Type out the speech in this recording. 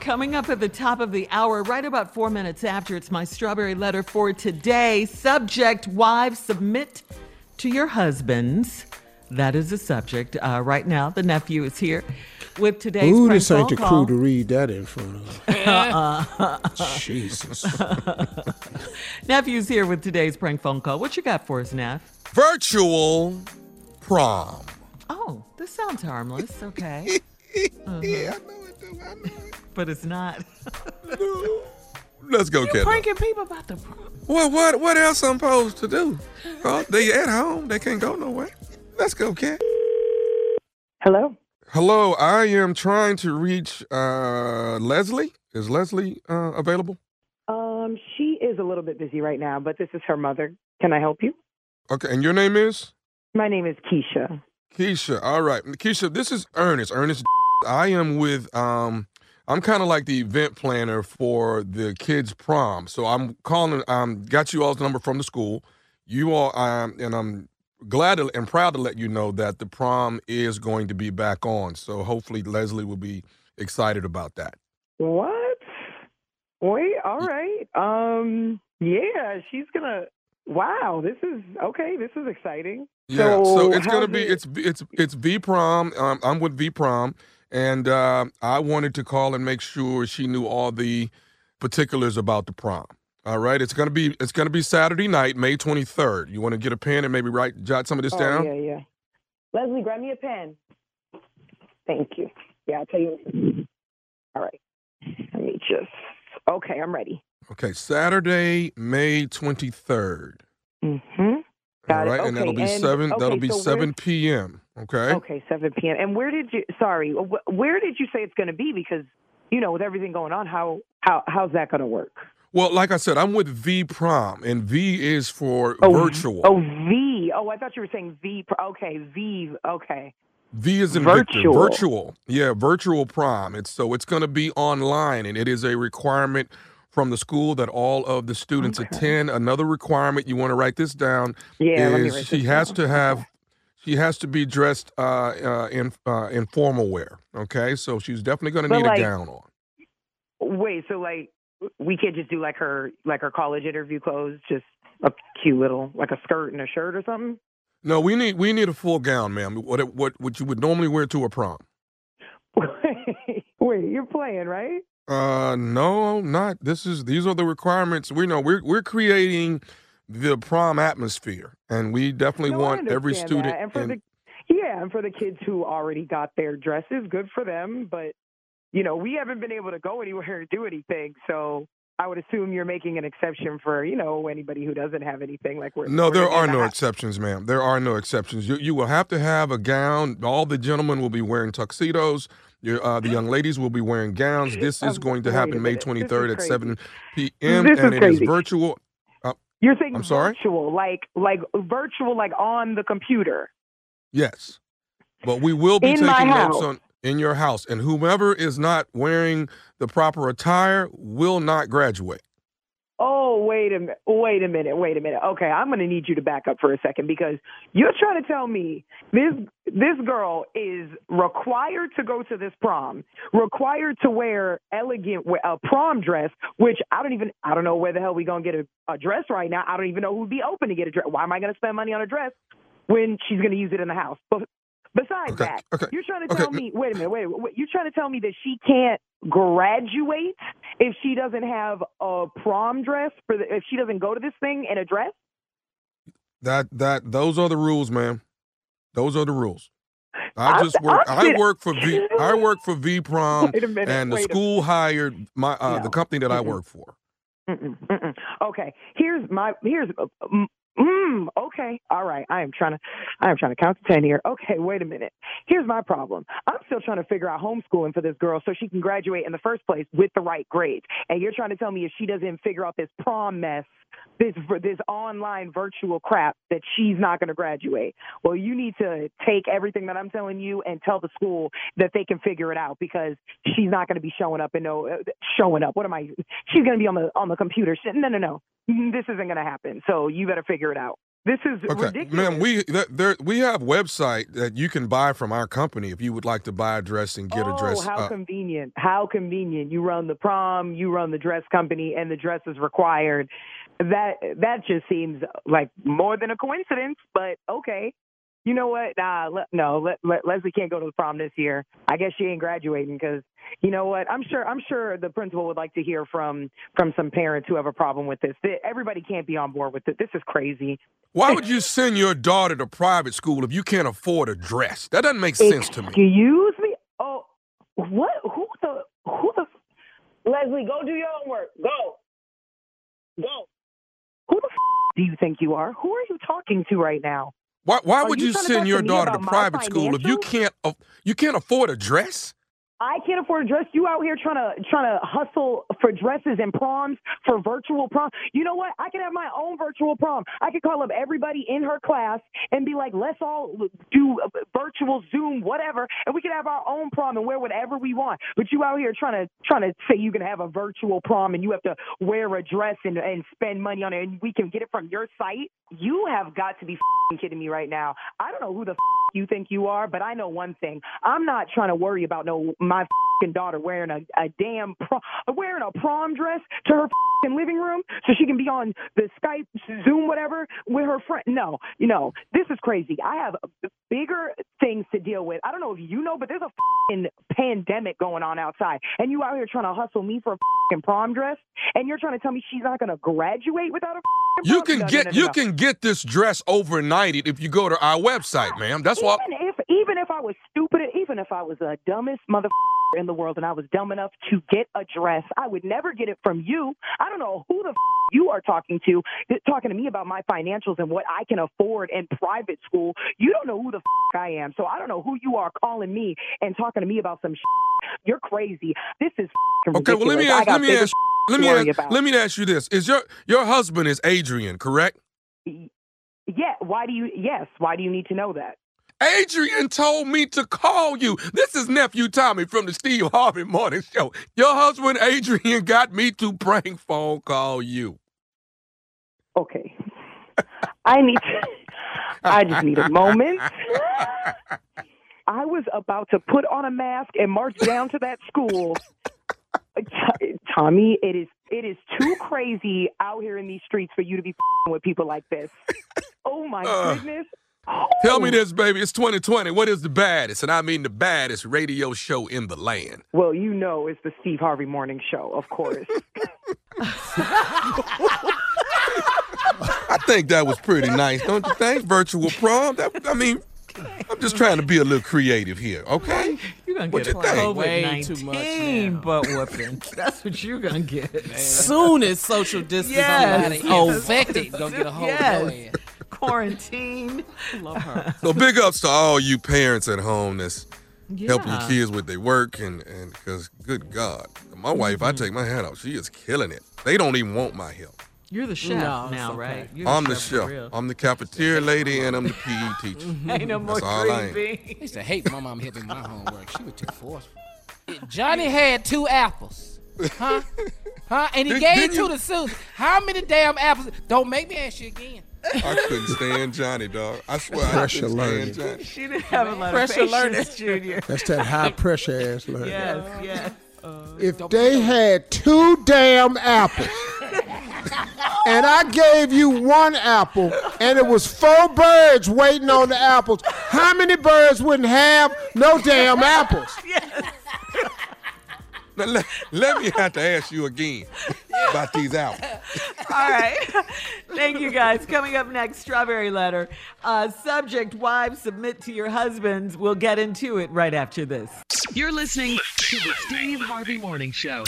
Coming up at the top of the hour, right about four minutes after, it's my strawberry letter for today. Subject Wives submit to your husbands. That is the subject. Uh, right now, the nephew is here with today's Ooh, prank this ain't phone the call. crew to read that in front of. Uh-uh. Jesus. Nephew's here with today's prank phone call. What you got for us, Neff? Virtual prom. Oh, this sounds harmless. Okay. Uh-huh. Yeah, I know it do. I know it. But it's not. No. Let's go, You're pranking people about the prom. What what what else I'm supposed to do? Oh, they at home. They can't go nowhere. Let's go, cat. Hello. Hello, I am trying to reach uh, Leslie. Is Leslie uh, available? Um, she is a little bit busy right now, but this is her mother. Can I help you? Okay, and your name is My name is Keisha. Keisha. All right, Keisha. This is Ernest. Ernest. I am with. Um, I'm kind of like the event planner for the kids' prom. So I'm calling. Um, got you all's number from the school. You all. Um, and I'm glad to, and proud to let you know that the prom is going to be back on. So hopefully Leslie will be excited about that. What? Wait, all right. Um, yeah, she's gonna. Wow, this is okay. This is exciting. Yeah, so, So it's gonna be it- it's it's it's V prom. Um, I'm with V prom, and uh, I wanted to call and make sure she knew all the particulars about the prom. All right, it's gonna be it's gonna be Saturday night, May 23rd. You want to get a pen and maybe write jot some of this Oh, down? yeah, yeah. Leslie, grab me a pen. Thank you. Yeah, I'll tell you. All right. Let me just. Okay, I'm ready. Okay, Saturday, May 23rd. Mm-hmm. All Got it. right, and that'll be and- seven. that'll be so 7 p.m. Okay. Okay, 7 p.m. And where did you? Sorry, where did you say it's going to be? Because you know, with everything going on, how how how's that going to work? Well, like I said, I'm with V prom, and V is for Oh, virtual. Oh, V. Oh, I thought you were saying V. Okay, V. Okay. V is in Virtual. Victor. Virtual. Yeah, virtual prom. It's so it's going to be online, and it is a requirement from the school that all of the students Okay. attend. Another requirement you want to write this down Yeah. is she has down. to have she has to be dressed uh, uh, in uh, in formal wear. Okay, so she's definitely going to need like- a gown on. Wait, so like we can't just do like her like her college interview clothes, just a cute little like a skirt and a shirt or something. No, we need we need a full gown, ma'am. What what what you would normally wear to a prom. Wait, you're playing, right? Uh, no, not. This is these are the requirements. We know we're we're creating the prom atmosphere, and we definitely No, want every student. that. And for in- the yeah, and for the kids who already got their dresses, good for them. But you know, we haven't been able to go anywhere and do anything, so I would assume you're making an exception for you know anybody who doesn't have anything like we're. no, we're there are no a- exceptions, ma'am. There are no exceptions. You you will have to have a gown. All the gentlemen will be wearing tuxedos. Your, uh, the young ladies will be wearing gowns. This is Um, going to happen May minute. This is 23rd at 7 p.m. This is and it is virtual. You're saying I'm sorry? virtual, like like virtual, like on the computer. Yes, but we will be In taking notes on in your house, and whomever is not wearing the proper attire will not graduate. Oh, wait a minute. Wait a minute. Wait a minute. Okay, I'm going to need you to back up for a second because you're trying to tell me this this girl is required to go to this prom, required to wear elegant a prom dress, which I don't even I don't know where the hell we going to get a, a dress right now. I don't even know who'd be open to get a dress. Why am I going to spend money on a dress when she's going to use it in the house? But besides Okay, that, okay, you're trying to okay, tell me. Wait a minute. Wait, wait. You're trying to tell me that she can't graduate if she doesn't have a prom dress for the if she doesn't go to this thing in a dress? That that those are the rules, ma'am. Those are the rules. I I'm- just work. I'm I work for V. I work for V Prom, minute. and the school hired my uh, the company that I Mm-mm. work for. Mm-mm, mm-mm. Okay, here's my here's uh, mm, mm, okay. All right, I am trying to I am trying to count to ten here. Okay, wait a minute. Here's my problem. I'm still trying to figure out homeschooling for this girl so she can graduate in the first place with the right grades. And you're trying to tell me if she doesn't figure out this prom mess, this this online virtual crap, that she's not going to graduate. Well, you need to take everything that I'm telling you and tell the school that they can figure it out because she's not going to be showing up and no uh, showing up. What am I? She's going to be on the on the computer. No, no, no. This isn't going to happen. So you better figure it out. This is Okay, ridiculous. ma'am. We there, there we have website that you can buy from our company if you would like to buy a dress and get oh, a dress. how uh, convenient! How convenient! You run the prom, you run the dress company, and the dress is required. That that just seems like more than a coincidence. But okay, you know what? Nah, le- no, le- le- Leslie can't go to the prom this year. I guess she ain't graduating because you know what? I'm sure I'm sure the principal would like to hear from from some parents who have a problem with this. Th- Everybody can't be on board with it. This is crazy. why would you send your daughter to private school if you can't afford a dress? That doesn't make sense to me. Excuse me. Oh, what? Who the? Who the? Leslie, go do your homework. Go. Go. Who the f- do you think you are? Who are you talking to right now? Why why would you you send your daughter to private school if you can't aff- you can't afford a dress? I can't afford a dress. You out here trying to trying to hustle for dresses and proms for virtual prom. You know what? I could have my own virtual prom. I could call up everybody in her class and be like, let's all do virtual Zoom, whatever, and we could have our own prom and wear whatever we want. But you out here trying to trying to say you can have a virtual prom and you have to wear a dress and and spend money on it and we can get it from your site. You have got to be kidding me right now. I don't know who the you think you are, but I know one thing. I'm not trying to worry about no my fing daughter wearing a, a damn prom, uh, wearing a prom dress to her fing living room so she can be on the Skype, Zoom, whatever with her friend. No, you know this is crazy. I have bigger things to deal with. I don't know if you know, but there's a fing pandemic going on outside, and you out here trying to hustle me for a fing prom dress, and you're trying to tell me she's not going to graduate without a You can get you can get this dress overnighted if you go to our website, ma'am. That's why if I was stupid, even if I was the dumbest motherfucker in the world, and I was dumb enough to get a dress, I would never get it from you. I don't know who the f- you are talking to, talking to me about my financials and what I can afford in private school. You don't know who the f- I am, so I don't know who you are calling me and talking to me about some. You're crazy. This is f- Okay, well let me ask let me ask let me ask, about. let me ask you this. Is your your husband is Adrian, correct? Yeah. Why do you? Yes. Why do you need to know that? Adrian told me to call you. This is nephew Tommy from the Steve Harvey Morning Show. Your husband Adrian got me to prank phone call you. Okay. I need to, I just need a moment. I was about to put on a mask and march down to that school. Tommy, it is it is too crazy out here in these streets for you to be f***ing with people like this. Oh my Uh, goodness. Tell me oh. this, baby. It's 2020. What is the baddest? And I mean the baddest radio show in the land. Well, you know it's the Steve Harvey Morning Show, of course. I think that was pretty nice, don't you think? Virtual prom. That I mean, I'm just trying to be a little creative here, okay? You're gonna What get you think? COVID Way nineteen too much now. butt whooping. That's what you're gonna get. Soon as social distancing Yes. yes. affected, gonna get a hold Yes. Of your ass. Quarantine. Love her. So big ups to all you parents at home that's helping your kids with their work and and because good God, my wife, I mm-hmm. take my hat off. She is killing it. They don't even want my help. You're the chef No, now, okay. right? You're I'm the for chef. I'm the cafeteria lady and I'm the PE teacher. Ain't no more That's all I green am. I used to hate my mom helping my homework. She was too forceful. Johnny had two apples. Huh? Huh? And he Did- gave didn't to you- the Susan. How many damn apples? Don't make me ask you again. I couldn't stand Johnny, dog. I swear I Pressure couldn't learning. stand Johnny. She didn't have a lot Pressure of patience, Junior. That's that high pressure ass learning. Yes, yes. If they had two damn apples and I gave you one apple and it was four birds waiting on the apples, how many birds wouldn't have no damn apples? Now, let, let me have to ask you again about these apples. All right. Thank you, guys. Coming up next, Strawberry Letter. Uh, subject Wives submit to your husbands. We'll get into it right after this. You're listening to the Steve Harvey Morning Show.